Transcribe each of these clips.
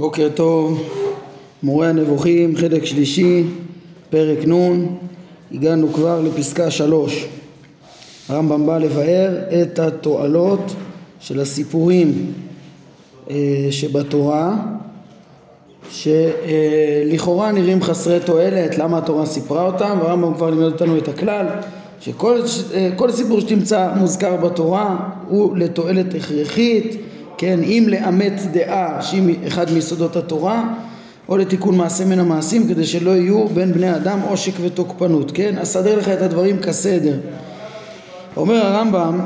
בוקר טוב, מורה הנבוכים, חלק שלישי, פרק נ', הגענו כבר לפסקה שלוש. הרמב"ם בא לבאר את התועלות של הסיפורים אה, שבתורה שלכאורה נראים חסרי תועלת, למה התורה סיפרה אותם, והרמב"ם כבר לימד אותנו את הכלל שכל אה, סיפור שתמצא מוזכר בתורה הוא לתועלת הכרחית כן, אם לאמץ דעה שהיא אחד מיסודות התורה או לתיקון מעשה מן המעשים כדי שלא יהיו בין בני אדם עושק ותוקפנות, כן? אסדר לך את הדברים כסדר. אומר הרמב"ם,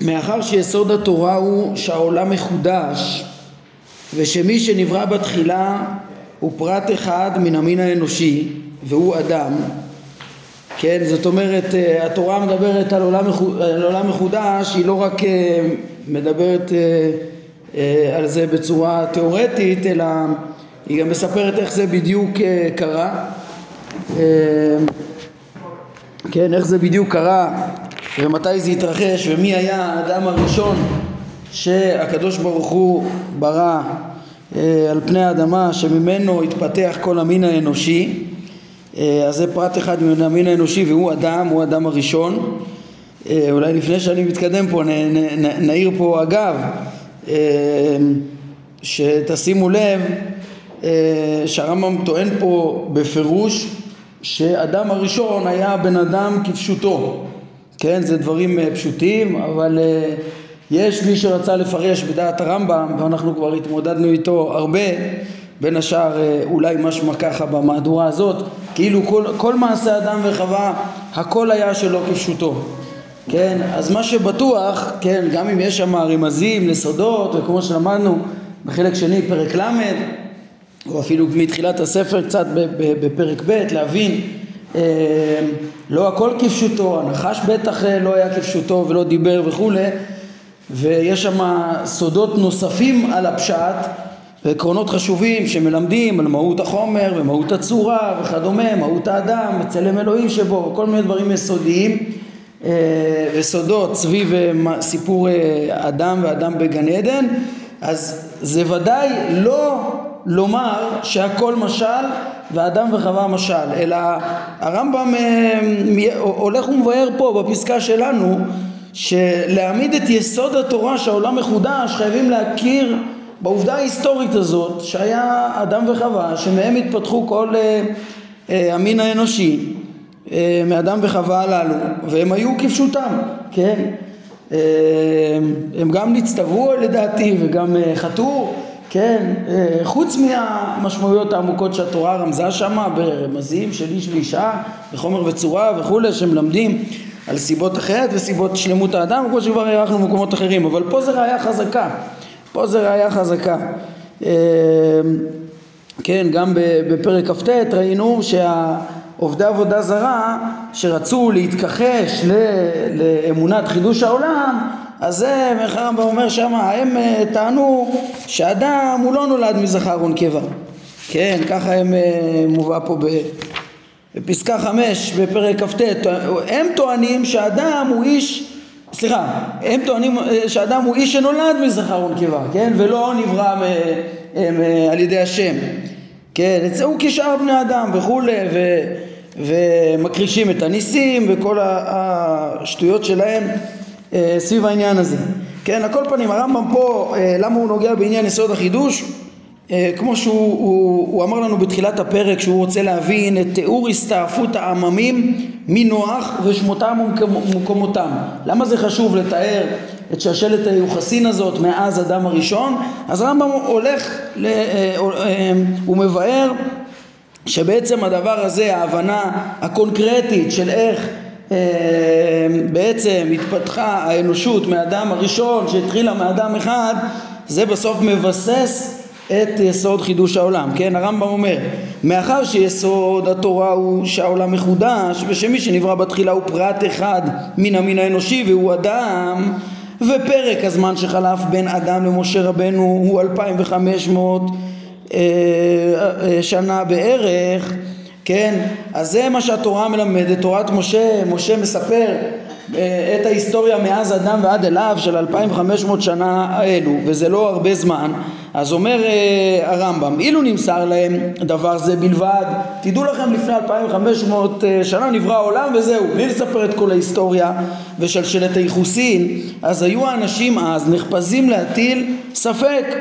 מאחר שיסוד התורה הוא שהעולם מחודש ושמי שנברא בתחילה הוא פרט אחד מן המין האנושי והוא אדם כן, זאת אומרת אה, התורה מדברת על עולם, על עולם מחודש, היא לא רק אה, מדברת אה, על זה בצורה תיאורטית, אלא היא גם מספרת איך זה בדיוק קרה, כן, איך זה בדיוק קרה ומתי זה התרחש ומי היה האדם הראשון שהקדוש ברוך הוא ברא על פני האדמה שממנו התפתח כל המין האנושי אה, אז זה פרט אחד מן המין האנושי והוא אדם, הוא האדם הראשון. אה, אולי לפני שאני מתקדם פה נעיר פה אגב אה, שתשימו לב שהרמב"ם טוען פה בפירוש שאדם הראשון היה בן אדם כפשוטו. כן זה דברים פשוטים אבל יש מי שרצה לפרש בדעת הרמב"ם ואנחנו כבר התמודדנו איתו הרבה בין השאר אה, אולי משמע ככה במהדורה הזאת כאילו כל, כל מעשה אדם וחווה הכל היה שלא כפשוטו כן אז מה שבטוח כן גם אם יש שם רמזים לסודות וכמו שלמדנו בחלק שני פרק ל' או אפילו מתחילת הספר קצת בפרק ב' להבין אה, לא הכל כפשוטו הנחש בטח אה, לא היה כפשוטו ולא דיבר וכולי ויש שם סודות נוספים על הפשט ועקרונות חשובים שמלמדים על מהות החומר ומהות הצורה וכדומה, מהות האדם, צלם אלוהים שבו, כל מיני דברים יסודיים וסודות סביב אה, סיפור אה, אדם ואדם בגן עדן, אז זה ודאי לא לומר שהכל משל ואדם וחווה משל, אלא הרמב"ם הולך ומבאר פה בפסקה שלנו שלהעמיד את יסוד התורה שהעולם מחודש חייבים להכיר בעובדה ההיסטורית הזאת שהיה אדם וחווה שמהם התפתחו כל אה, אה, המין האנושי. אה, מאדם וחווה הללו והם היו כפשוטם, כן? אה, הם גם נצטוו לדעתי וגם אה, חטאו, כן? אה, חוץ מהמשמעויות העמוקות שהתורה רמזה שמה ברמזים של איש ואישה בחומר וצורה וכולי שמלמדים על סיבות החטא וסיבות שלמות האדם כמו שכבר הערכנו במקומות אחרים אבל פה זה ראייה חזקה פה זה ראייה חזקה. כן, גם בפרק כ"ט ראינו שהעובדי עבודה זרה שרצו להתכחש לאמונת חידוש העולם אז זה, איך הרמב"ם אומר שם, הם אה, טענו שאדם הוא לא נולד מזכר ונקבה כן, ככה הם אה, מובא פה בפסקה חמש בפרק כ"ט הם טוענים שאדם הוא איש סליחה, הם טוענים אה, שאדם הוא איש שנולד מזכר ונקבה, כן? ולא נברא מ, מ, על ידי השם, כן? הוא כשאר בני אדם וכולי, ומכחישים את הניסים וכל השטויות שלהם אה, סביב העניין הזה. כן, על כל פנים הרמב"ם פה, אה, למה הוא נוגע בעניין יסוד החידוש? אה, כמו שהוא הוא, הוא אמר לנו בתחילת הפרק שהוא רוצה להבין את תיאור הסתעפות העממים מנוח ושמותם ומקומותם למה זה חשוב לתאר את שושלת היוחסין הזאת מאז אדם הראשון אז הרמב"ם הולך, הוא מבאר שבעצם הדבר הזה ההבנה הקונקרטית של איך בעצם התפתחה האנושות מהאדם הראשון שהתחילה מאדם אחד זה בסוף מבסס את יסוד חידוש העולם, כן? הרמב"ם אומר, מאחר שיסוד התורה הוא שהעולם מחודש ושמי שנברא בתחילה הוא פרט אחד מן המין האנושי והוא אדם ופרק הזמן שחלף בין אדם למשה רבנו הוא 2500 אה, אה, שנה בערך, כן? אז זה מה שהתורה מלמדת, תורת משה, משה מספר אה, את ההיסטוריה מאז אדם ועד אליו של 2500 שנה האלו וזה לא הרבה זמן. אז אומר אה, הרמב"ם, אילו נמסר להם דבר זה בלבד, תדעו לכם לפני 2500 אה, שנה נברא העולם וזהו, בלי לספר את כל ההיסטוריה ושלשלת הייחוסין, אז היו האנשים אז נחפזים להטיל ספק,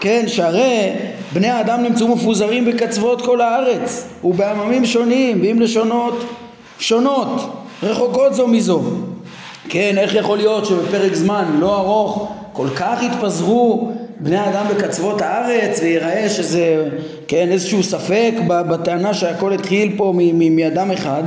כן, שהרי בני האדם נמצאו מפוזרים בקצוות כל הארץ ובעממים שונים ועם לשונות שונות, רחוקות זו מזו. כן, איך יכול להיות שבפרק זמן לא ארוך כל כך התפזרו בני אדם בקצוות הארץ ויראה שזה, כן, איזשהו ספק בטענה שהכל התחיל פה מאדם אחד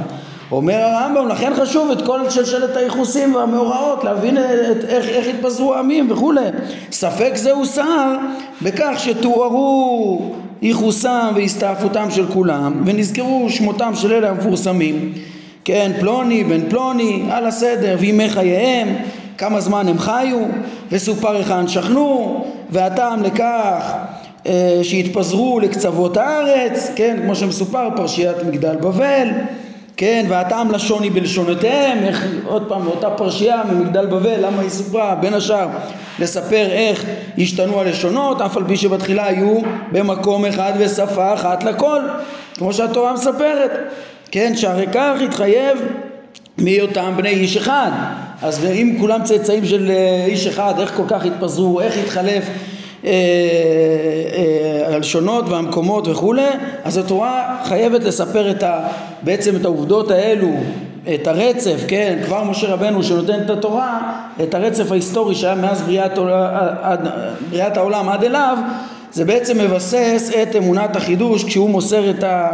אומר הרמב"ם, לכן חשוב את כל שלשלת הייחוסים והמאורעות, להבין את, איך, איך התפזרו העמים וכולי. ספק זה הוסר בכך שתוארו ייחוסם והסתעפותם של כולם, ונזכרו שמותם של אלה המפורסמים, כן, פלוני בן פלוני, על הסדר, וימי חייהם, כמה זמן הם חיו, וסופר היכן שכנו, והטעם לכך אה, שהתפזרו לקצוות הארץ, כן, כמו שמסופר פרשיית מגדל בבל, כן, והטעם לשוני בלשונותיהם, איך, עוד פעם, באותה פרשייה ממגדל בבל, למה היא סופרה? בין השאר לספר איך השתנו הלשונות, אף על פי שבתחילה היו במקום אחד ושפה אחת לכל, כמו שהתורה מספרת, כן, שהרי כך התחייב מהיותם בני איש אחד, אז אם כולם צאצאים של אה, איש אחד, איך כל כך התפזרו, איך התחלף הלשונות והמקומות וכולי, אז התורה חייבת לספר את ה, בעצם את העובדות האלו, את הרצף, כן, כבר משה רבנו שנותן את התורה, את הרצף ההיסטורי שהיה מאז בריאת, עד, בריאת העולם עד אליו, זה בעצם מבסס את אמונת החידוש כשהוא מוסר את, ה,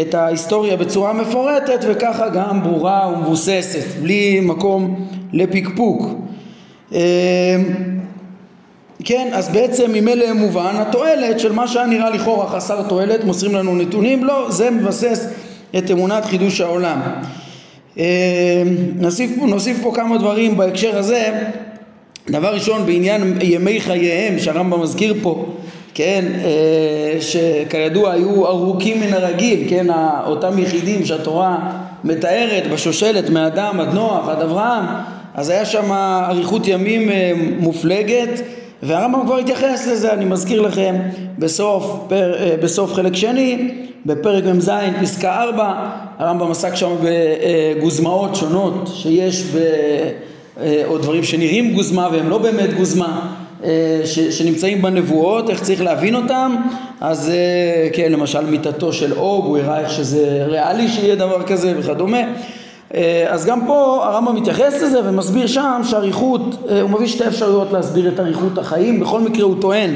את ההיסטוריה בצורה מפורטת וככה גם ברורה ומבוססת, בלי מקום לפקפוק. כן, אז בעצם ממילא מובן התועלת של מה שהיה נראה לכאורה חסר תועלת, מוסרים לנו נתונים, לא, זה מבסס את אמונת חידוש העולם. אה, נוסיף, נוסיף פה כמה דברים בהקשר הזה. דבר ראשון, בעניין ימי חייהם, שהרמב"ם מזכיר פה, כן, אה, שכידוע היו ארוכים מן הרגיל, כן, אותם יחידים שהתורה מתארת בשושלת מאדם עד נוח עד אברהם, אז היה שם אריכות ימים אה, מופלגת והרמב"ם כבר התייחס לזה, אני מזכיר לכם, בסוף, פר, אה, בסוף חלק שני, בפרק מ"ז פסקה 4, הרמב"ם עסק שם בגוזמאות שונות שיש ב... אה, או דברים שנראים גוזמה והם לא באמת גוזמה אה, ש, שנמצאים בנבואות, איך צריך להבין אותם, אז כן, למשל מיתתו של אוג, הוא הראה איך שזה ריאלי שיהיה דבר כזה וכדומה. אה, אז גם פה הרמב"ם מתייחס לזה ומסביר שם שאריכות, אה, הוא מביא שתי אפשרויות להסביר את אריכות החיים, בכל מקרה הוא טוען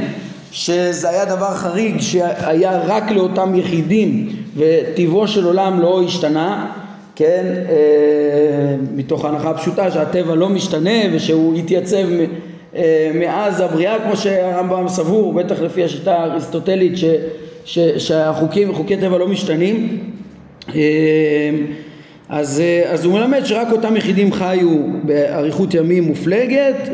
שזה היה דבר חריג שהיה רק לאותם יחידים וטיבו של עולם לא השתנה, כן, אה, מתוך הנחה הפשוטה שהטבע לא משתנה ושהוא התייצב מאז הבריאה כמו שהרמב"ם סבור, בטח לפי השיטה האריסטוטלית שהחוקים וחוקי טבע לא משתנים אז, אה, אז הוא מלמד שרק אותם יחידים חיו באריכות ימים מופלגת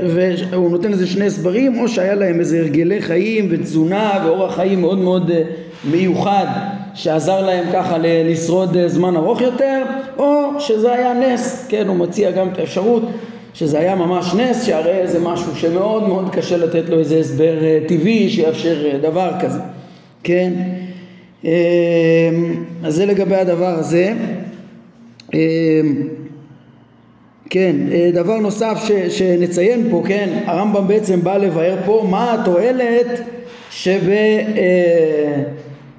והוא נותן לזה שני הסברים או שהיה להם איזה הרגלי חיים ותזונה ואורח חיים מאוד מאוד אה, מיוחד שעזר להם ככה לשרוד אה, זמן ארוך יותר או שזה היה נס, כן הוא מציע גם את האפשרות שזה היה ממש נס שהרי זה משהו שמאוד מאוד קשה לתת לו איזה הסבר טבעי שיאפשר דבר כזה, כן? אז זה לגבי הדבר הזה כן, אה, דבר נוסף ש, שנציין פה, כן, הרמב"ם בעצם בא לבאר פה מה התועלת שב... אה,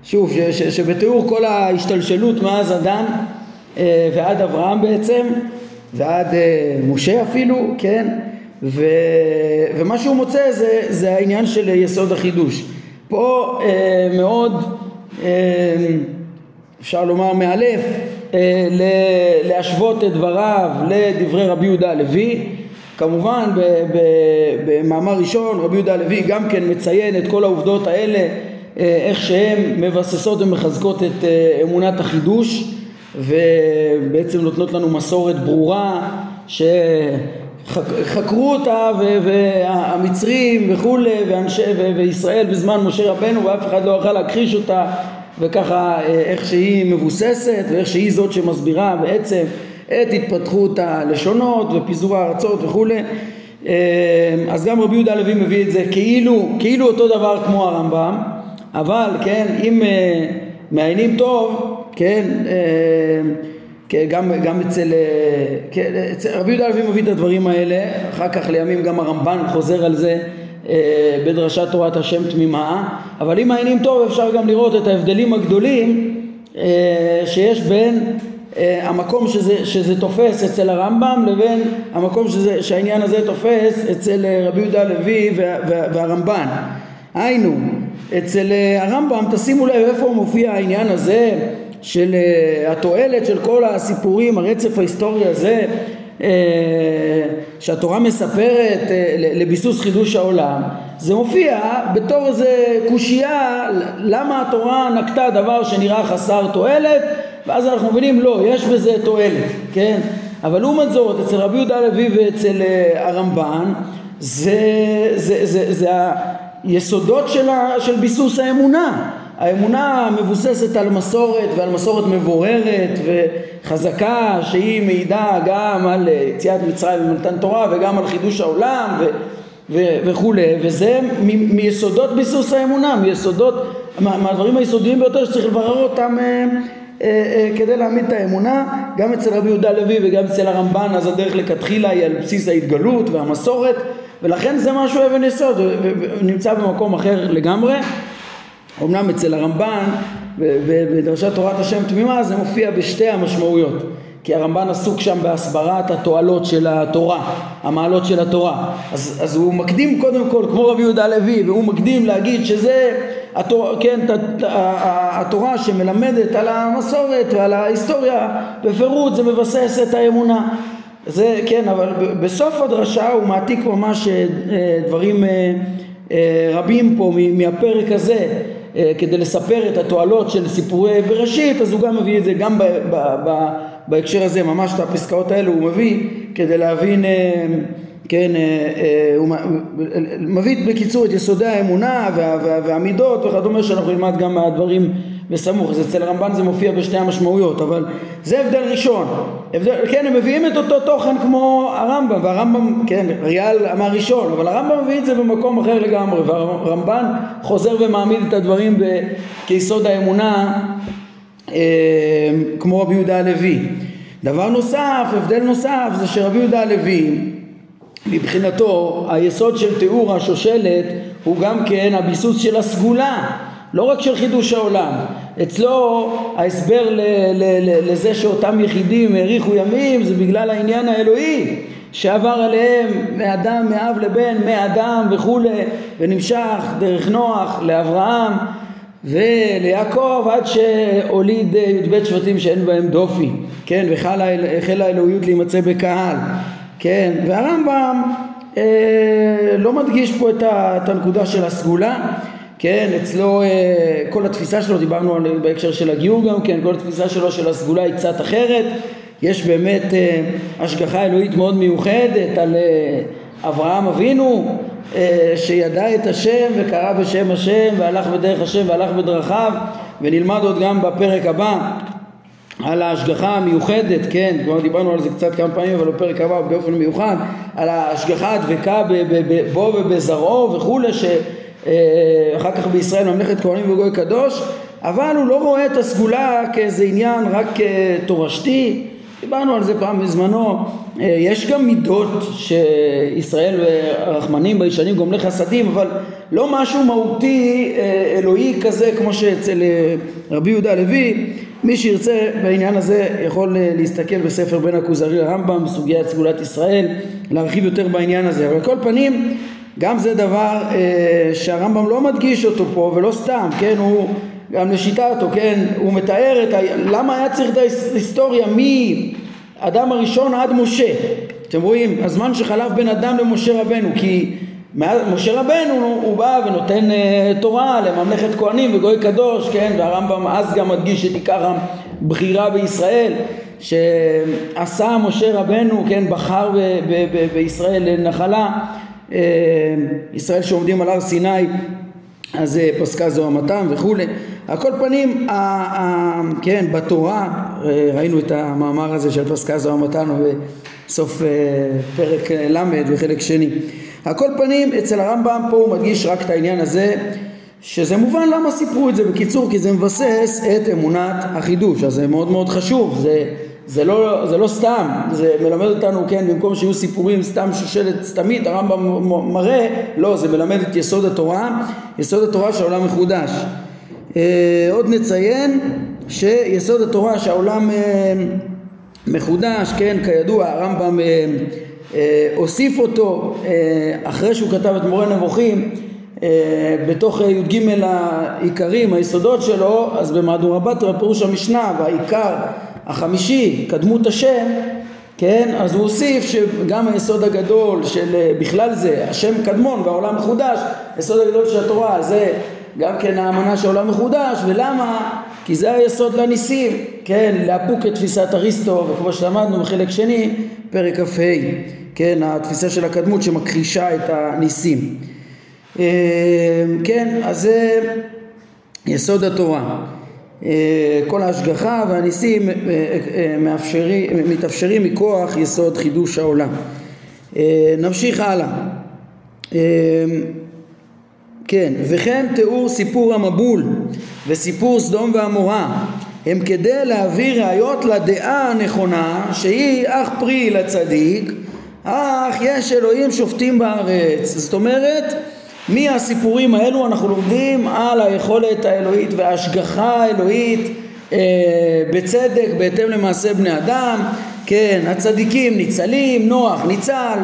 שוב, ש, ש, שבתיאור כל ההשתלשלות מאז אדם אה, ועד אברהם בעצם, ועד משה אפילו, כן, ו, ומה שהוא מוצא זה, זה העניין של יסוד החידוש. פה מאוד אפשר לומר מאלף להשוות את דבריו לדברי רבי יהודה הלוי. כמובן במאמר ראשון רבי יהודה הלוי גם כן מציין את כל העובדות האלה אה, איך שהן מבססות ומחזקות את אה, אמונת החידוש ובעצם נותנות לנו מסורת ברורה שחקרו אותה והמצרים וכולי וישראל בזמן משה רבנו ואף אחד לא יכל להכחיש אותה וככה אה, איך שהיא מבוססת ואיך שהיא זאת שמסבירה בעצם את התפתחות הלשונות ופיזור הארצות וכולי. אז גם רבי יהודה הלוי מביא את זה כאילו, כאילו אותו דבר כמו הרמב"ם, אבל כן, אם מעיינים טוב, כן, גם, גם אצל, כן, אצל רבי יהודה הלוי מביא את הדברים האלה, אחר כך לימים גם הרמב"ן חוזר על זה בדרשת תורת השם תמימה, אבל אם מעיינים טוב אפשר גם לראות את ההבדלים הגדולים שיש בין המקום שזה, שזה תופס אצל הרמב"ם לבין המקום שזה, שהעניין הזה תופס אצל רבי יהודה הלוי והרמב"ן. היינו, אצל הרמב"ם תשימו לב איפה מופיע העניין הזה של התועלת של כל הסיפורים, הרצף ההיסטורי הזה שהתורה מספרת לביסוס חידוש העולם זה מופיע בתור איזה קושייה למה התורה נקטה דבר שנראה חסר תועלת ואז אנחנו מבינים לא, יש בזה תועלת, כן? אבל לעומת זאת אצל רבי יהודה הלוי ואצל הרמב"ן זה, זה, זה, זה, זה היסודות של, ה, של ביסוס האמונה האמונה מבוססת על מסורת ועל מסורת מבוררת וחזקה שהיא מעידה גם על יציאת מצרים ומתן תורה וגם על חידוש העולם ו, ו, וכולי. וזה מ, מיסודות ביסוס האמונה, מיסודות, מה, מהדברים היסודיים ביותר שצריך לברר אותם אה, אה, כדי להעמיד את האמונה. גם אצל רבי יהודה לוי וגם אצל הרמב"ן אז הדרך לכתחילה היא על בסיס ההתגלות והמסורת ולכן זה משהו אבן יסוד ונמצא במקום אחר לגמרי אמנם אצל הרמב"ן בדרשת תורת השם תמימה זה מופיע בשתי המשמעויות כי הרמב"ן עסוק שם בהסברת התועלות של התורה, המעלות של התורה. אז, אז הוא מקדים קודם כל, כמו רבי יהודה הלוי, והוא מקדים להגיד שזה התורה, כן, התורה שמלמדת על המסורת ועל ההיסטוריה, בפירוט זה מבסס את האמונה. זה כן, אבל בסוף הדרשה הוא מעתיק ממש אה, דברים אה, אה, רבים פה מהפרק הזה כדי לספר את התועלות של סיפורי בראשית, אז הוא גם מביא את זה גם ב, ב, ב, בהקשר הזה, ממש את הפסקאות האלו הוא מביא כדי להבין, כן, הוא מביא בקיצור את יסודי האמונה והמידות וכדומה שאנחנו נלמד גם מהדברים בסמוך, אז אצל הרמב"ן זה מופיע בשתי המשמעויות, אבל זה הבדל ראשון, כן הם מביאים את אותו תוכן כמו הרמב"ם, והרמב"ם, כן, ריאל אמר ראשון, אבל הרמב"ם מביא את זה במקום אחר לגמרי, והרמב"ן חוזר ומעמיד את הדברים כיסוד האמונה אה, כמו רבי יהודה הלוי. דבר נוסף, הבדל נוסף, זה שרבי יהודה הלוי מבחינתו היסוד של תיאור השושלת הוא גם כן הביסוס של הסגולה לא רק של חידוש העולם, אצלו ההסבר ל- ל- ל- לזה שאותם יחידים האריכו ימים זה בגלל העניין האלוהי שעבר עליהם מאדם, מאב לבן, מאדם וכולי ונמשך דרך נוח לאברהם וליעקב עד שהוליד י"ב שבטים שאין בהם דופי, כן, והחלה האלוהיות להימצא בקהל, כן, והרמב"ם אה, לא מדגיש פה את, ה, את הנקודה של הסגולה כן, אצלו אה, כל התפיסה שלו, דיברנו על, בהקשר של הגיור גם כן, כל התפיסה שלו של הסגולה היא קצת אחרת, יש באמת אה, השגחה אלוהית מאוד מיוחדת על אה, אברהם אבינו שידע את השם וקרא בשם השם והלך בדרך השם והלך בדרכיו. ונלמד עוד גם בפרק הבא על ההשגחה המיוחדת, כן, כבר דיברנו על זה קצת כמה פעמים, אבל בפרק הבא באופן מיוחד, על ההשגחה הדבקה בו ובזרעו וכולי, אה, אחר כך בישראל ממלכת כהנים וגוי קדוש, אבל הוא לא רואה את הסגולה כאיזה עניין רק תורשתי, דיברנו על זה פעם בזמנו, אה, יש גם מידות שישראל רחמנים בישנים גומלי חסדים, אבל לא משהו מהותי אה, אלוהי כזה כמו שאצל רבי יהודה הלוי, מי שירצה בעניין הזה יכול להסתכל בספר בין הכוזרי לרמב"ם בסוגיית סגולת ישראל, להרחיב יותר בעניין הזה, אבל על כל פנים גם זה דבר אה, שהרמב"ם לא מדגיש אותו פה ולא סתם, כן, הוא גם לשיטתו, כן, הוא מתאר את ה... למה היה צריך את ההיסטוריה מאדם הראשון עד משה, אתם רואים, הזמן שחלף בין אדם למשה רבנו, כי משה רבנו הוא בא ונותן אה, תורה לממלכת כהנים וגוי קדוש, כן, והרמב"ם אז גם מדגיש את עיקר הבחירה בישראל שעשה משה רבנו, כן, בחר ב- ב- ב- בישראל נחלה אה, ישראל שעומדים על הר סיני אז אה, פסקה זו המתם וכולי. על כל פנים, ה, ה, כן, בתורה, ראינו את המאמר הזה של פסקה זוהר מתנו בסוף פרק ל' וחלק שני. על כל פנים, אצל הרמב"ם פה הוא מדגיש רק את העניין הזה שזה מובן למה סיפרו את זה. בקיצור כי זה מבסס את אמונת החידוש. אז זה מאוד מאוד חשוב. זה, זה, לא, זה לא סתם זה מלמד אותנו כן במקום שיהיו סיפורים סתם שושלת סתמית הרמב"ם מראה לא זה מלמד את יסוד התורה יסוד התורה שהעולם מחודש. אה, עוד נציין שיסוד התורה שהעולם אה, מחודש כן כידוע הרמב"ם אה, אה, הוסיף אותו אה, אחרי שהוא כתב את מורה נבוכים אה, בתוך י"ג העיקרים, היסודות שלו, אז במהדורה בתרא פירוש המשנה והעיקר החמישי, קדמות השם, כן, אז הוא הוסיף שגם היסוד הגדול של בכלל זה, השם קדמון והעולם מחודש, היסוד הגדול של התורה זה גם כן האמנה שהעולם מחודש, ולמה? כי זה היסוד לניסים, כן, לאפוק את תפיסת אריסטו, וכמו שלמדנו בחלק שני, פרק כ"ה, כן, התפיסה של הקדמות שמכחישה את הניסים. אה, כן, אז זה יסוד התורה. אה, כל ההשגחה והניסים אה, מאפשרים, מתאפשרים מכוח יסוד חידוש העולם. נמשיך הלאה. כן, וכן תיאור סיפור המבול וסיפור סדום ועמורה הם כדי להביא ראיות לדעה הנכונה שהיא אך פרי לצדיק אך יש אלוהים שופטים בארץ זאת אומרת מהסיפורים האלו אנחנו לומדים על היכולת האלוהית וההשגחה האלוהית אה, בצדק בהתאם למעשה בני אדם. כן הצדיקים ניצלים נוח ניצל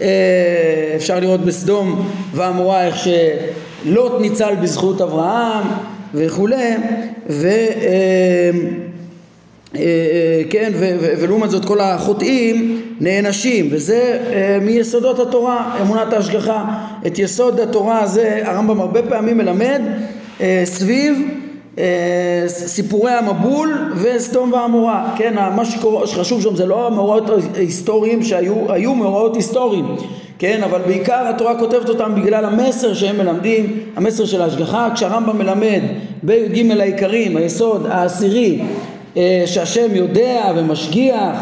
אה, אפשר לראות בסדום ועמורה איך שלוט ניצל בזכות אברהם וכולי ו... אה, כן, ולעומת זאת כל החוטאים נענשים, וזה מיסודות התורה, אמונת ההשגחה. את יסוד התורה הזה הרמב"ם הרבה פעמים מלמד סביב סיפורי המבול וסדום ועמורה, כן, מה שחשוב שם זה לא המאורעות ההיסטוריים שהיו, היו מאורעות היסטוריים, כן, אבל בעיקר התורה כותבת אותם בגלל המסר שהם מלמדים, המסר של ההשגחה, כשהרמב"ם מלמד בי"ג העיקרים, היסוד העשירי, אה, שהשם יודע ומשגיח,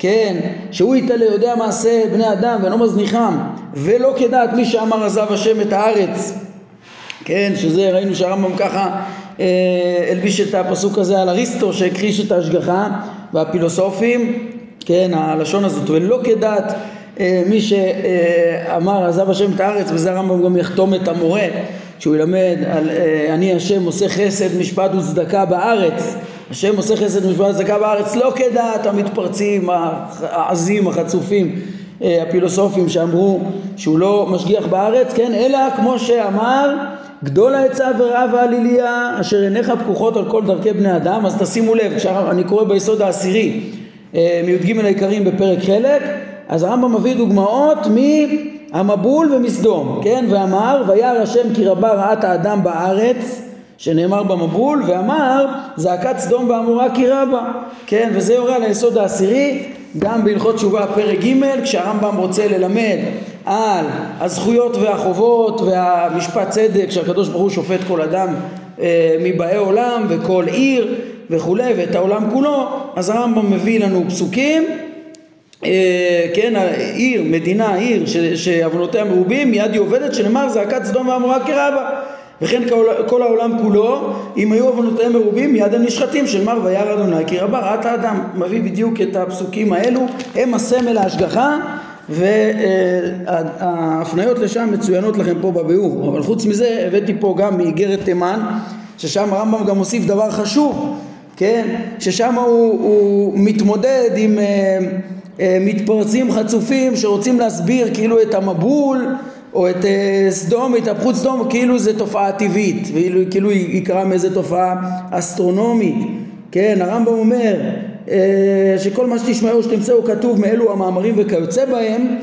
כן, שהוא יתעלה, יודע מעשה בני אדם ואינו מזניחם, ולא כדעת מי שאמר עזב השם את הארץ, כן, שזה ראינו שהרמב"ם ככה אה, הלביש את הפסוק הזה על אריסטו שהכחיש את ההשגחה והפילוסופים, כן, הלשון הזאת, ולא כדעת אה, מי שאמר עזב השם את הארץ, וזה הרמב"ם גם יחתום את המורה, שהוא ילמד על אני השם עושה חסד משפט וצדקה בארץ השם עושה חסד משפט וצדקה בארץ לא כדעת המתפרצים העזים החצופים אה, הפילוסופים שאמרו שהוא לא משגיח בארץ כן? אלא כמו שאמר גדול העצה ורעה ועליליה אשר עיניך פקוחות על כל דרכי בני אדם. אז תשימו לב אני קורא ביסוד העשירי אה, מי"ג העיקרים בפרק חלק אז הרמב"ם מביא דוגמאות מהמבול ומסדום כן? ואמר וירא השם כי רבה רעת האדם בארץ שנאמר במבול ואמר זעקת סדום ועמורה כי רבה כן וזה יורה על היסוד העשירי גם בהלכות תשובה פרק ג' כשהרמב"ם רוצה ללמד על הזכויות והחובות והמשפט צדק שהקדוש ברוך הוא שופט כל אדם אה, מבאי עולם וכל עיר וכולי ואת העולם כולו אז הרמב"ם מביא לנו פסוקים אה, כן, עיר, מדינה, עיר שעוונותיה מרובים, מיד היא עובדת שנאמר זעקת סדום ועמורה כרבה וכן כל העולם כולו, אם היו עוונותיהם מרובים, מיד הם נשחטים, של מר וירא אדוני כי רבה רעת האדם. מביא בדיוק את הפסוקים האלו, הם הסמל ההשגחה, וההפניות לשם מצוינות לכם פה בביאור. אבל חוץ מזה, הבאתי פה גם מאיגרת תימן, ששם הרמב"ם גם מוסיף דבר חשוב, כן? ששם הוא, הוא מתמודד עם... אה, אה, מתפרצים חצופים שרוצים להסביר כאילו את המבול או את אה, סדום, התהפכות סדום, כאילו זה תופעה טבעית, כאילו היא קרה מאיזה תופעה אסטרונומית, כן, הרמב"ם אומר אה, שכל מה שתשמעו שתמצאו כתוב מאלו המאמרים וכיוצא בהם,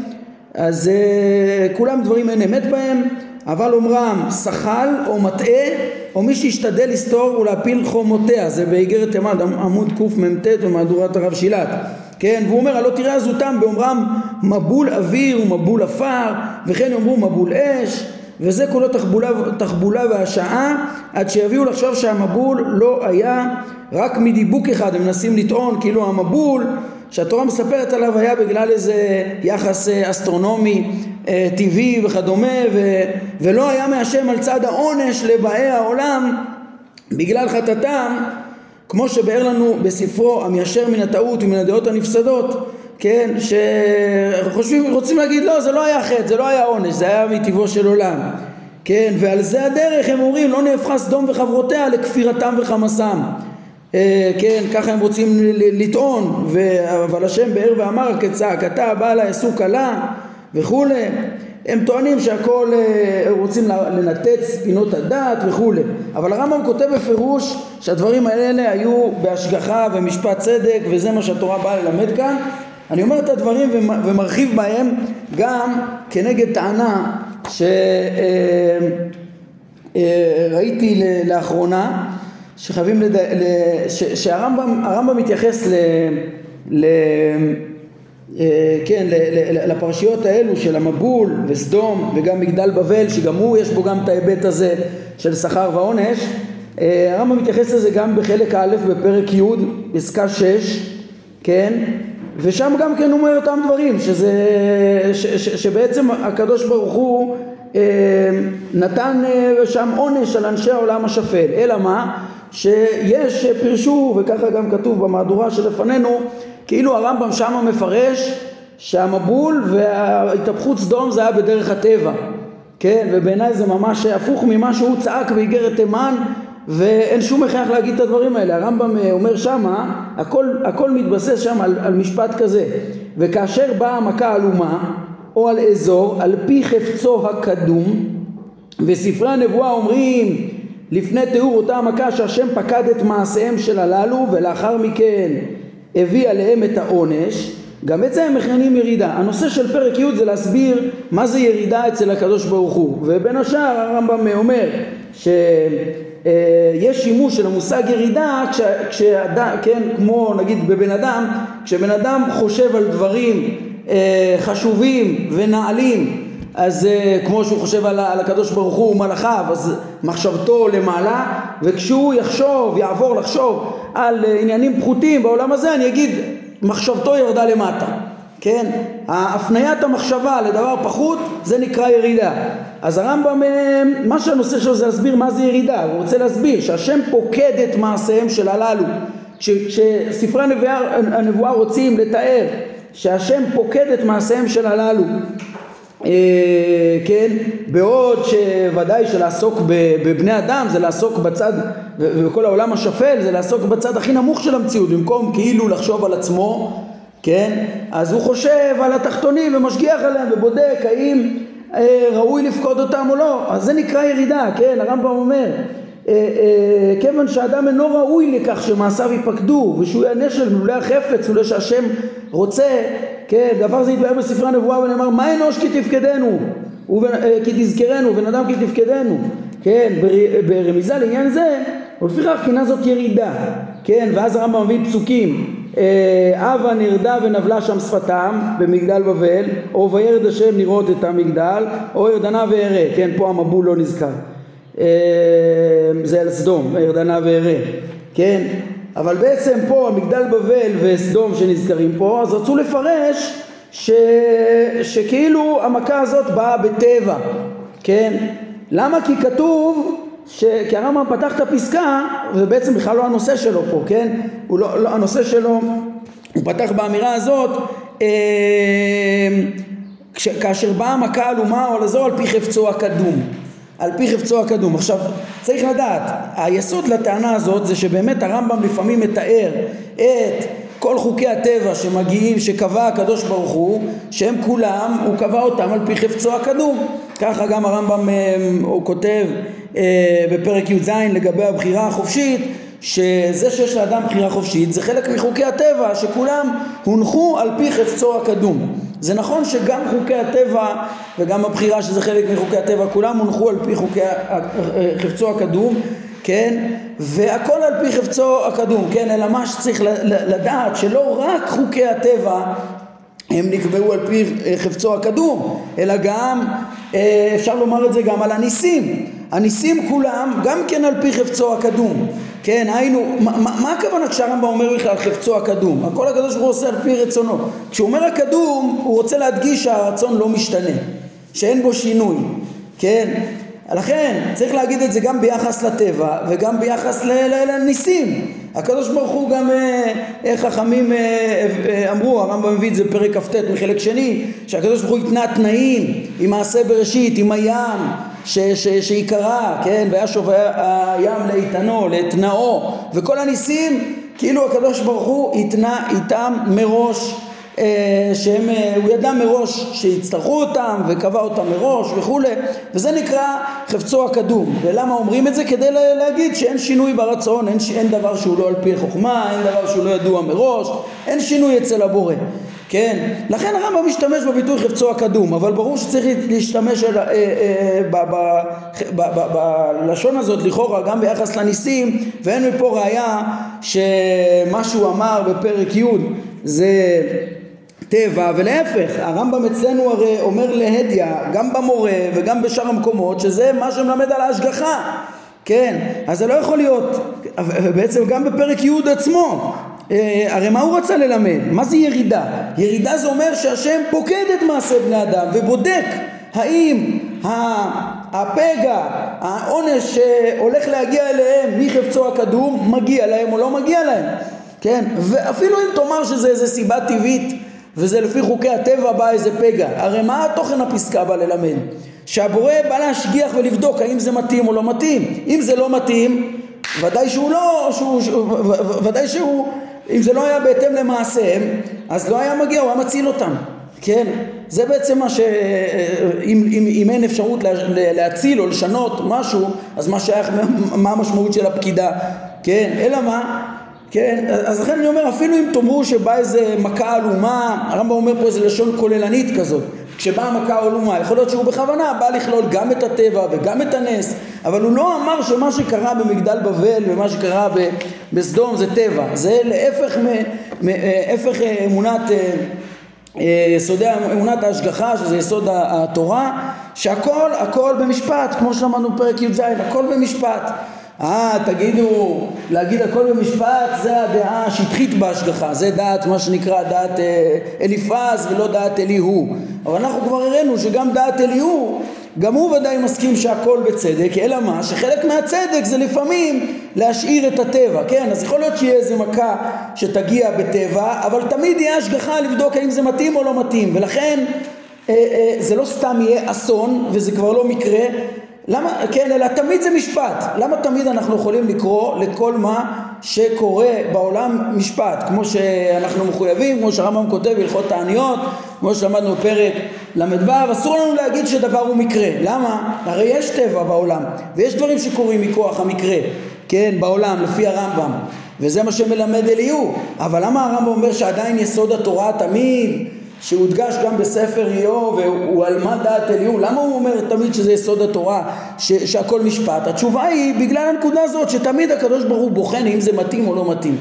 אז אה, כולם דברים אין אמת בהם, אבל אומרם שחל או מטעה או מי שישתדל לסתור ולהפיל חומותיה, זה באיגרת תימן עמוד קמ"ט במהדורת הרב שילת כן, והוא אומר הלא תראה עזותם באומרם מבול אוויר ומבול עפר וכן יאמרו מבול אש וזה כולו תחבולה, תחבולה והשעה עד שיביאו לחשוב שהמבול לא היה רק מדיבוק אחד, הם מנסים לטעון כאילו המבול שהתורה מספרת עליו היה בגלל איזה יחס אה, אסטרונומי אה, טבעי וכדומה ו, ולא היה מהשם על צד העונש לבאי העולם בגלל חטאתם כמו שבאר לנו בספרו המיישר מן הטעות ומן הדעות הנפסדות כן, שחושבים, רוצים להגיד לא זה לא היה חטא, זה לא היה עונש, זה היה מטבעו של עולם כן, ועל זה הדרך הם אומרים לא נהפכה סדום וחברותיה לכפירתם וחמסם אה, כן, ככה הם רוצים לטעון. אבל השם באר ואמר כצעקתה באה לה יעשו כלה וכולי, הם טוענים שהכל, אה, רוצים לנתץ פינות הדת וכולי, אבל הרמב"ם כותב בפירוש שהדברים האלה היו בהשגחה ומשפט צדק וזה מה שהתורה באה ללמד כאן. אני אומר את הדברים ומרחיב בהם גם כנגד טענה שראיתי אה, לאחרונה שחייבים, לד... שהרמב"ם מתייחס ל... אה, כן, לפרשיות האלו של המבול וסדום וגם מגדל בבל שגם הוא יש בו גם את ההיבט הזה של שכר ועונש אה, הרמב"ם מתייחס לזה גם בחלק א' בפרק י' פסקה 6 כן? ושם גם כן הוא אומר אותם דברים שזה ש, ש, שבעצם הקדוש ברוך הוא אה, נתן שם עונש על אנשי העולם השפל. אלא מה? שיש פירשו וככה גם כתוב במהדורה שלפנינו כאילו הרמב"ם שמה מפרש שהמבול וההתהפכות סדום זה היה בדרך הטבע כן? ובעיניי זה ממש הפוך ממה שהוא צעק באיגרת תימן ואין שום הכרח להגיד את הדברים האלה. הרמב"ם אה, אומר שמה הכל, הכל מתבסס שם על, על משפט כזה וכאשר באה מכה על אומה או על אזור על פי חפצו הקדום וספרי הנבואה אומרים לפני תיאור אותה המכה שהשם פקד את מעשיהם של הללו ולאחר מכן הביא עליהם את העונש גם את זה הם מכנים ירידה. הנושא של פרק י' זה להסביר מה זה ירידה אצל הקדוש ברוך הוא ובין השאר הרמב"ם אומר שיש אה, שימוש של המושג ירידה כש, כשאדם, כן, כמו נגיד בבן אדם, כשבן אדם חושב על דברים אה, חשובים ונעלים אז uh, כמו שהוא חושב על הקדוש ברוך הוא ומלאכיו, אז מחשבתו למעלה, וכשהוא יחשוב, יעבור לחשוב על uh, עניינים פחותים בעולם הזה, אני אגיד, מחשבתו ירדה למטה, כן? הפניית המחשבה לדבר פחות, זה נקרא ירידה. אז הרמב"ם, אה, מה שהנושא שלו זה להסביר מה זה ירידה, הוא רוצה להסביר שהשם פוקד את מעשיהם של הללו. כשספרי הנבואה, הנבואה רוצים לתאר שהשם פוקד את מעשיהם של הללו אה, כן, בעוד שוודאי שלעסוק בבני אדם זה לעסוק בצד, ובכל העולם השפל זה לעסוק בצד הכי נמוך של המציאות, במקום כאילו לחשוב על עצמו, כן, אז הוא חושב על התחתונים ומשגיח עליהם ובודק האם אה, ראוי לפקוד אותם או לא, אז זה נקרא ירידה, כן, הרמב"ם אומר אה, אה, כיוון שאדם אינו ראוי לכך שמעשיו ייפקדו ושהוא יענש על מלולי החפץ ולא שהשם רוצה כן דבר זה יתבהר בספרי הנבואה ונאמר מה אנוש כי תפקדנו? אה, כי תזכרנו ובן אדם כי תפקדנו. כן ברמיזה לעניין זה ולפיכך קינה זאת ירידה. כן ואז הרמב"ם מביא פסוקים אבה נרדה ונבלה שם שפתם במגדל בבל או וירד השם לראות את המגדל או ירדנה וארא. כן פה המבול לא נזכר. אמ, זה על סדום, ירדנה וארא, כן? אבל בעצם פה המגדל בבל וסדום שנזכרים פה, אז רצו לפרש ש... שכאילו המכה הזאת באה בטבע, כן? למה? כי כתוב, ש... כי הרמב"ם פתח את הפסקה, זה בעצם בכלל לא הנושא שלו פה, כן? הוא לא, לא, הנושא שלו, הוא פתח באמירה הזאת, אה, כש... כאשר באה המכה על אומה או על אזור על פי חפצו הקדום. על פי חפצו הקדום. עכשיו צריך לדעת, היסוד לטענה הזאת זה שבאמת הרמב"ם לפעמים מתאר את כל חוקי הטבע שמגיעים, שקבע הקדוש ברוך הוא, שהם כולם, הוא קבע אותם על פי חפצו הקדום. ככה גם הרמב"ם אה, הוא כותב אה, בפרק י"ז לגבי הבחירה החופשית שזה שיש לאדם בחירה חופשית זה חלק מחוקי הטבע שכולם הונחו על פי חפצו הקדום. זה נכון שגם חוקי הטבע וגם הבחירה שזה חלק מחוקי הטבע כולם הונחו על פי חוקי חפצו הקדום כן והכל על פי חפצו הקדום כן אלא מה שצריך לדעת שלא רק חוקי הטבע הם נקבעו על פי חפצו הקדום אלא גם אה, אפשר לומר את זה גם על הניסים. הניסים כולם גם כן על פי חפצו הקדום. כן, היינו, מה, מה הכוונה כשהרמב"ם אומר בכלל חפצו הקדום? הכל הקדוש ברוך הוא עושה על פי רצונו. כשהוא אומר הקדום, הוא רוצה להדגיש שהרצון לא משתנה, שאין בו שינוי, כן? לכן צריך להגיד את זה גם ביחס לטבע וגם ביחס לניסים. הקדוש ברוך הוא גם, אה, איך חכמים אה, אה, אמרו, הרמב"ם מביא את זה בפרק כ"ט מחלק שני, שהקדוש ברוך הוא התנה תנאים עם מעשה בראשית, עם הים, שיקרא, כן, וישוב הים לאיתנו, לאתנאו, וכל הניסים, כאילו הקדוש ברוך הוא התנה איתם מראש אה, שהם, אה, הוא ידע מראש שיצטרכו אותם וקבע אותם מראש וכולי וזה נקרא חפצו הקדום ולמה אומרים את זה? כדי להגיד שאין שינוי ברצון אין, אין דבר שהוא לא על פי חוכמה אין דבר שהוא לא ידוע מראש אין שינוי אצל הבורא כן? לכן הרמב"ם משתמש בביטוי חפצו הקדום, אבל ברור שצריך להשתמש אה, בלשון הזאת לכאורה גם ביחס לניסים, ואין מפה ראיה שמה שהוא אמר בפרק י' זה טבע, ולהפך, הרמב"ם אצלנו הרי אומר להדיא, גם במורה וגם בשאר המקומות, שזה מה שמלמד על ההשגחה, כן, אז זה לא יכול להיות, ובעצם גם בפרק י' עצמו, אה, הרי מה הוא רצה ללמד? מה זה ירידה? ירידה זה אומר שהשם פוקד את מעשה בני אדם ובודק האם הפגע, העונש שהולך להגיע אליהם מחפצו הקדום מגיע להם או לא מגיע להם, כן? ואפילו אם תאמר שזה איזה סיבה טבעית וזה לפי חוקי הטבע בא איזה פגע. הרי מה התוכן הפסקה בא ללמד? שהבורא בא להשגיח ולבדוק האם זה מתאים או לא מתאים. אם זה לא מתאים, ודאי שהוא לא, שהוא, שהוא, ודאי שהוא, אם זה לא היה בהתאם למעשיהם, אז לא היה מגיע, הוא היה מציל אותם. כן? זה בעצם מה ש... אם, אם, אם אין אפשרות להציל או לשנות משהו, אז מה שייך, מה המשמעות של הפקידה? כן? אלא מה? כן, אז לכן אני אומר, אפילו אם תאמרו שבאה איזה מכה עלומה, הרמב"ם אומר פה איזה לשון כוללנית כזאת, כשבאה מכה עלומה, יכול להיות שהוא בכוונה בא לכלול גם את הטבע וגם את הנס, אבל הוא לא אמר שמה שקרה במגדל בבל ומה שקרה בסדום זה טבע, זה להפך מהפך אמונת, אה, אה, יסודי אמונת ההשגחה, שזה יסוד התורה, שהכל, הכל במשפט, כמו שאמרנו בפרק י"ז, הכל במשפט. אה, תגידו, להגיד הכל במשפט זה הדעה השטחית בהשגחה, זה דעת מה שנקרא דעת אה, אליפז ולא דעת אליהו. אבל אנחנו כבר הראינו שגם דעת אליהו, גם הוא ודאי מסכים שהכל בצדק, אלא מה? שחלק מהצדק זה לפעמים להשאיר את הטבע, כן? אז יכול להיות שיהיה איזה מכה שתגיע בטבע, אבל תמיד יהיה השגחה לבדוק האם זה מתאים או לא מתאים, ולכן אה, אה, זה לא סתם יהיה אסון, וזה כבר לא מקרה, למה, כן, אלא תמיד זה משפט. למה תמיד אנחנו יכולים לקרוא לכל מה שקורה בעולם משפט? כמו שאנחנו מחויבים, כמו שהרמב"ם כותב בהלכות תעניות, כמו שלמדנו בפרק ל"ו, אסור לנו להגיד שדבר הוא מקרה. למה? הרי יש טבע בעולם, ויש דברים שקורים מכוח המקרה, כן, בעולם, לפי הרמב"ם. וזה מה שמלמד אליהו. אבל למה הרמב"ם אומר שעדיין יסוד התורה תמיד שהודגש גם בספר איוב והוא על מה דעת אליהו. למה הוא אומר תמיד שזה יסוד התורה ש, שהכל משפט התשובה היא בגלל הנקודה הזאת שתמיד הקדוש ברוך הוא בוחן אם זה מתאים או לא מתאים.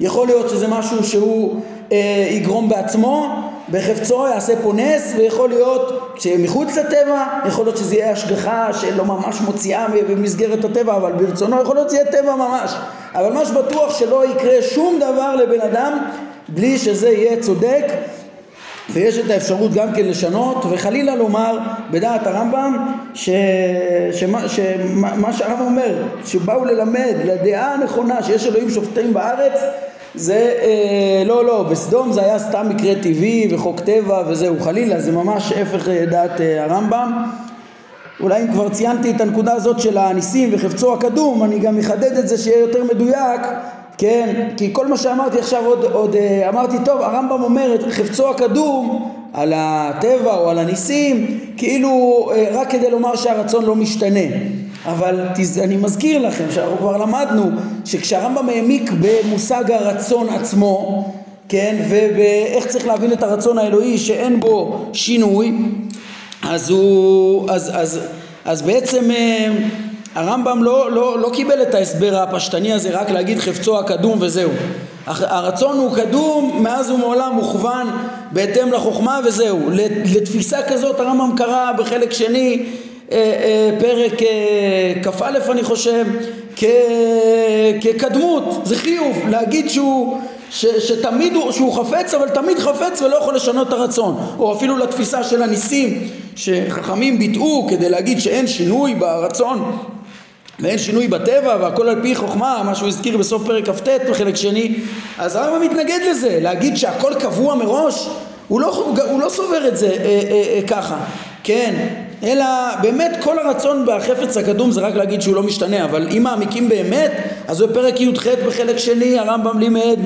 יכול להיות שזה משהו שהוא אה, יגרום בעצמו בחפצו יעשה פה נס ויכול להיות שמחוץ לטבע יכול להיות שזה יהיה השגחה שלא ממש מוציאה במסגרת הטבע אבל ברצונו יכול להיות שזה יהיה טבע ממש. אבל מה שבטוח שלא יקרה שום דבר לבן אדם בלי שזה יהיה צודק ויש את האפשרות גם כן לשנות וחלילה לומר בדעת הרמב"ם ש... שמה, שמה שהרמב"ם אומר שבאו ללמד לדעה הנכונה שיש אלוהים שופטים בארץ זה אה, לא לא בסדום זה היה סתם מקרה טבעי וחוק טבע וזהו חלילה זה ממש הפך אה, דעת אה, הרמב"ם. אולי אם כבר ציינתי את הנקודה הזאת של הניסים וחפצו הקדום אני גם אחדד את זה שיהיה יותר מדויק כן, כי כל מה שאמרתי עכשיו עוד, עוד אה, אמרתי טוב הרמב"ם אומר את חפצו הקדום על הטבע או על הניסים כאילו אה, רק כדי לומר שהרצון לא משתנה. אבל תז... אני מזכיר לכם שאנחנו כבר למדנו שכשהרמב"ם העמיק במושג הרצון עצמו כן ובאיך צריך להבין את הרצון האלוהי שאין בו שינוי אז הוא אז, אז, אז בעצם אה, הרמב"ם לא, לא, לא קיבל את ההסבר הפשטני הזה רק להגיד חפצו הקדום וזהו. הרצון הוא קדום, מאז ומעולם מוכוון בהתאם לחוכמה וזהו. לתפיסה כזאת הרמב"ם קרא בחלק שני אה, אה, פרק אה, כ"א אני חושב כקדמות, זה חיוב, להגיד שהוא, ש, שתמיד הוא, שהוא חפץ אבל תמיד חפץ ולא יכול לשנות את הרצון. או אפילו לתפיסה של הניסים שחכמים ביטאו כדי להגיד שאין שינוי ברצון ואין שינוי בטבע והכל על פי חוכמה, מה שהוא הזכיר בסוף פרק כ"ט בחלק שני, אז הרמב"ם מתנגד לזה, להגיד שהכל קבוע מראש, הוא לא, הוא לא סובר את זה אה, אה, אה, ככה, כן, אלא באמת כל הרצון בחפץ הקדום זה רק להגיד שהוא לא משתנה, אבל אם מעמיקים באמת, אז בפרק י"ח בחלק שני הרמב"ם לימד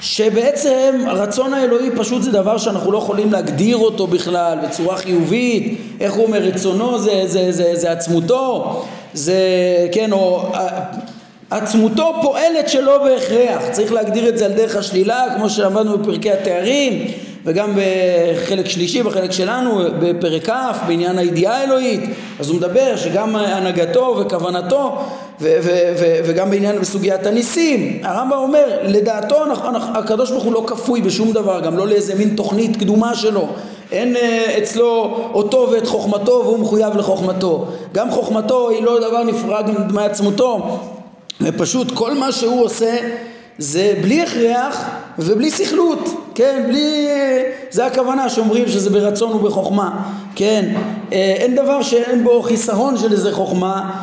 שבעצם הרצון האלוהי פשוט זה דבר שאנחנו לא יכולים להגדיר אותו בכלל בצורה חיובית, איך הוא אומר רצונו זה, זה, זה, זה עצמותו, זה כן, או עצמותו פועלת שלא בהכרח, צריך להגדיר את זה על דרך השלילה כמו שלמדנו בפרקי התארים וגם בחלק שלישי, בחלק שלנו, בפרק כ', בעניין הידיעה האלוהית, אז הוא מדבר שגם הנהגתו וכוונתו ו- ו- ו- וגם בעניין בסוגיית הניסים, הרמב"ם אומר, לדעתו הקדוש ברוך הוא לא כפוי בשום דבר, גם לא לאיזה מין תוכנית קדומה שלו, אין אה, אצלו אותו ואת חוכמתו והוא מחויב לחוכמתו, גם חוכמתו היא לא דבר נפרד מעצמותו, ופשוט כל מה שהוא עושה זה בלי הכרח ובלי סכלות, כן, בלי, זה הכוונה שאומרים שזה ברצון ובחוכמה, כן, אה, אין דבר שאין בו חיסרון של איזה חוכמה אה,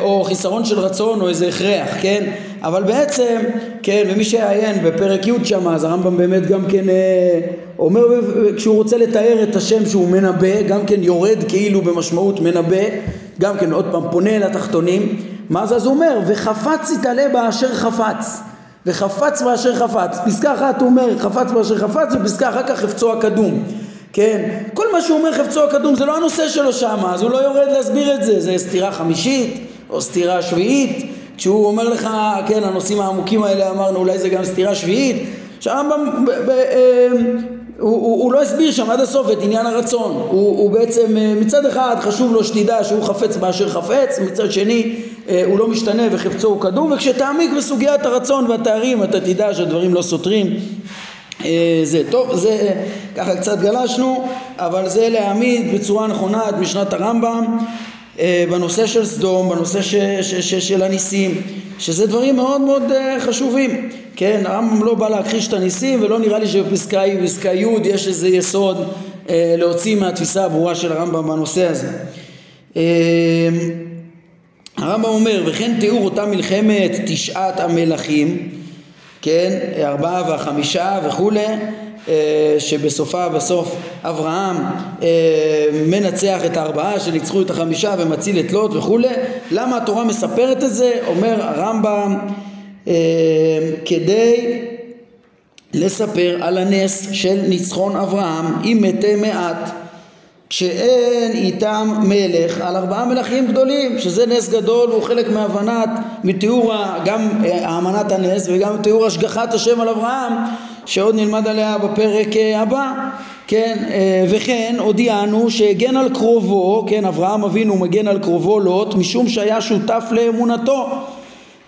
או חיסרון של רצון או איזה הכרח, כן, אבל בעצם, כן, ומי שיעיין בפרק י' שם, אז הרמב"ם באמת גם כן אה, אומר, כשהוא רוצה לתאר את השם שהוא מנבא, גם כן יורד כאילו במשמעות מנבא, גם כן עוד פעם פונה לתחתונים, מה זה אז הוא אומר, וחפץ יתעלה באשר חפץ וחפץ באשר חפץ. פסקה אחת הוא אומר חפץ באשר חפץ ופסקה אחר כך חפצו הקדום. כן, כל מה שהוא אומר חפצו הקדום זה לא הנושא שלו שם, אז הוא לא יורד להסביר את זה, זה סתירה חמישית או סתירה שביעית, כשהוא אומר לך, כן, הנושאים העמוקים האלה אמרנו, אולי זה גם סתירה שביעית, שהרמב"ם אה, הוא, הוא, הוא לא הסביר שם עד הסוף את עניין הרצון, הוא, הוא בעצם אה, מצד אחד חשוב לו שתדע שהוא חפץ באשר חפץ, מצד שני אה, הוא לא משתנה וחפצו הוא קדום, וכשתעמיק בסוגיית הרצון והתארים אתה תדע שהדברים לא סותרים זה טוב, זה ככה קצת גלשנו, אבל זה להעמיד בצורה נכונה את משנת הרמב"ם בנושא של סדום, בנושא ש, ש, ש, של הניסים, שזה דברים מאוד מאוד חשובים. כן, הרמב"ם לא בא להכחיש את הניסים ולא נראה לי שבפסקה י' יש איזה יסוד אה, להוציא מהתפיסה הברורה של הרמב"ם בנושא הזה. אה, הרמב"ם אומר וכן תיאור אותה מלחמת תשעת המלכים, כן, ארבעה והחמישה וכולי, אה, שבסופה בסוף אברהם אה, מנצח את הארבעה שניצחו את החמישה ומציל את לוט וכולי, למה התורה מספרת את זה? אומר הרמב"ם אה, כדי לספר על הנס של ניצחון אברהם עם מתי מעט כשאין איתם מלך על ארבעה מלכים גדולים שזה נס גדול והוא חלק מהבנת מתיאור גם האמנת הנס וגם תיאור השגחת השם על אברהם שעוד נלמד עליה בפרק אה, הבא. כן אה, וכן הודיענו שהגן על קרובו כן אברהם אבינו מגן על קרובו לוט משום שהיה שותף לאמונתו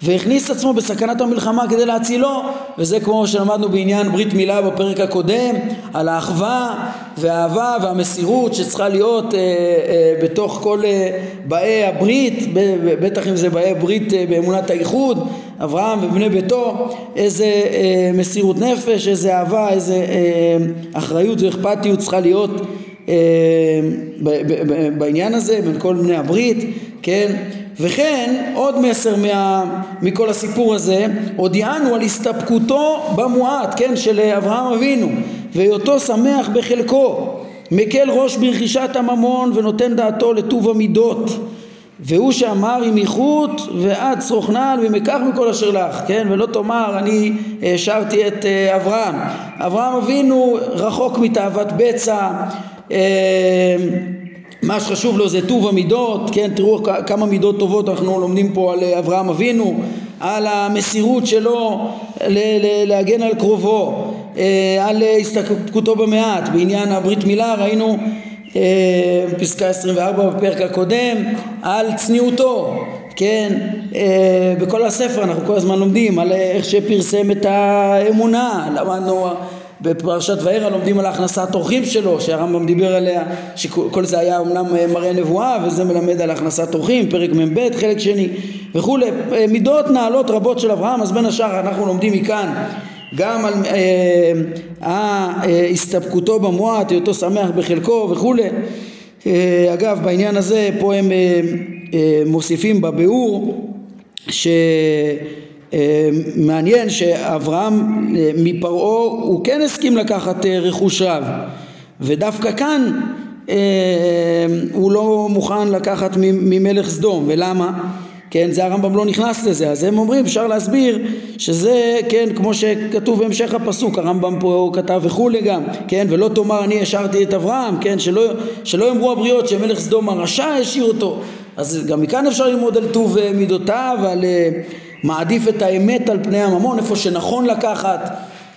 והכניס עצמו בסכנת המלחמה כדי להצילו וזה כמו שלמדנו בעניין ברית מילה בפרק הקודם על האחווה והאהבה והמסירות שצריכה להיות אה, אה, בתוך כל אה, באי הברית בטח אם זה באי ברית אה, באמונת האיחוד אברהם ובני ביתו איזה אה, מסירות נפש איזה אהבה איזה אה, אחריות ואכפתיות צריכה להיות אה, בעניין הזה בין כל בני הברית כן וכן עוד מסר מה, מכל הסיפור הזה הודיענו על הסתפקותו במועט כן של אברהם אבינו והיותו שמח בחלקו מקל ראש ברכישת הממון ונותן דעתו לטוב המידות. והוא שאמר עם איכות שרוך נעל ומקח מכל אשר לך כן ולא תאמר אני השארתי את אה, אברהם אברהם אבינו רחוק מתאוות בצע אה, מה שחשוב לו זה טוב המידות, כן, תראו כמה מידות טובות אנחנו לומדים פה על אברהם אבינו, על המסירות שלו להגן על קרובו, אה, על הסתכלותו במעט, בעניין הברית מילה ראינו אה, פסקה 24 בפרק הקודם, על צניעותו, כן, אה, בכל הספר אנחנו כל הזמן לומדים על איך שפרסם את האמונה, למדנו בפרשת וארא לומדים על הכנסת אורחים שלו שהרמב"ם דיבר עליה שכל זה היה אומנם מראה נבואה וזה מלמד על הכנסת אורחים פרק מ"ב חלק שני וכולי מידות נעלות רבות של אברהם אז בין השאר אנחנו לומדים מכאן גם על אה, הסתפקותו במועט, היותו שמח בחלקו וכולי. אה, אגב, בעניין הזה פה הם אה, אה, מוסיפים בביאור שמעניין שאברהם אה, מפרעה הוא כן הסכים לקחת אה, רכוש רב ודווקא כאן אה, הוא לא מוכן לקחת ממלך סדום. ולמה? כן, זה הרמב"ם לא נכנס לזה, אז הם אומרים, אפשר להסביר שזה, כן, כמו שכתוב בהמשך הפסוק, הרמב"ם פה כתב וכולי גם, כן, ולא תאמר אני השארתי את אברהם, כן, שלא, שלא יאמרו הבריות שמלך סדום הרשע השאיר אותו, אז גם מכאן אפשר ללמוד על טוב מידותיו, על מעדיף את האמת על פני הממון, איפה שנכון לקחת,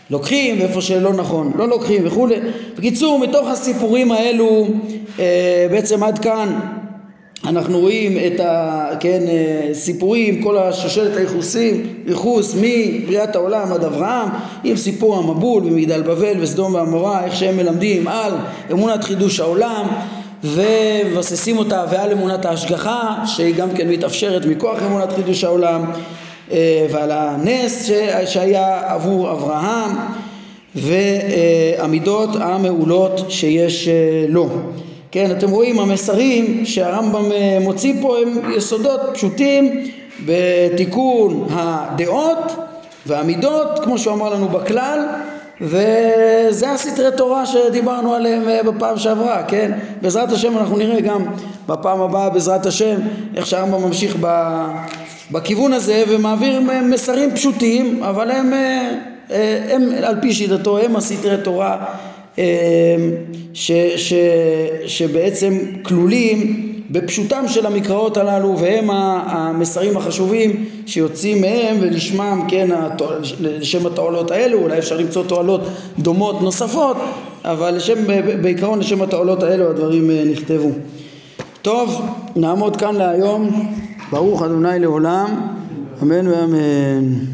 לוקחים ואיפה שלא נכון לא לוקחים וכולי. בקיצור מתוך הסיפורים האלו אה, בעצם עד כאן אנחנו רואים את הסיפורים, כן, כל השושלת היחוסים, ייחוס מבריאת העולם עד אברהם, עם סיפור המבול ומגדל בבל וסדום ועמורה, איך שהם מלמדים על אמונת חידוש העולם ומבססים אותה ועל אמונת ההשגחה שהיא גם כן מתאפשרת מכוח אמונת חידוש העולם אה, ועל הנס שהיה עבור אברהם והמידות המעולות שיש אה, לו. כן, אתם רואים המסרים שהרמב"ם אה, מוציא פה הם יסודות פשוטים בתיקון הדעות והמידות כמו שהוא אמר לנו בכלל וזה הסתרי תורה שדיברנו עליהם אה, בפעם שעברה, כן? בעזרת השם אנחנו נראה גם בפעם הבאה בעזרת השם איך שהרמב"ם ממשיך בכיוון הזה ומעביר מסרים פשוטים אבל הם, אה, הם על פי שיטתו הם הסתרי תורה אמ, ש, ש, שבעצם כלולים בפשוטם של המקראות הללו והם המסרים החשובים שיוצאים מהם ולשמם, כן, לשם התועלות האלו, אולי אפשר למצוא תועלות דומות נוספות, אבל לשם, בעיקרון לשם התועלות האלו הדברים אה, נכתבו. טוב, נעמוד כאן להיום, ברוך אדוני לעולם, אמן ואמן.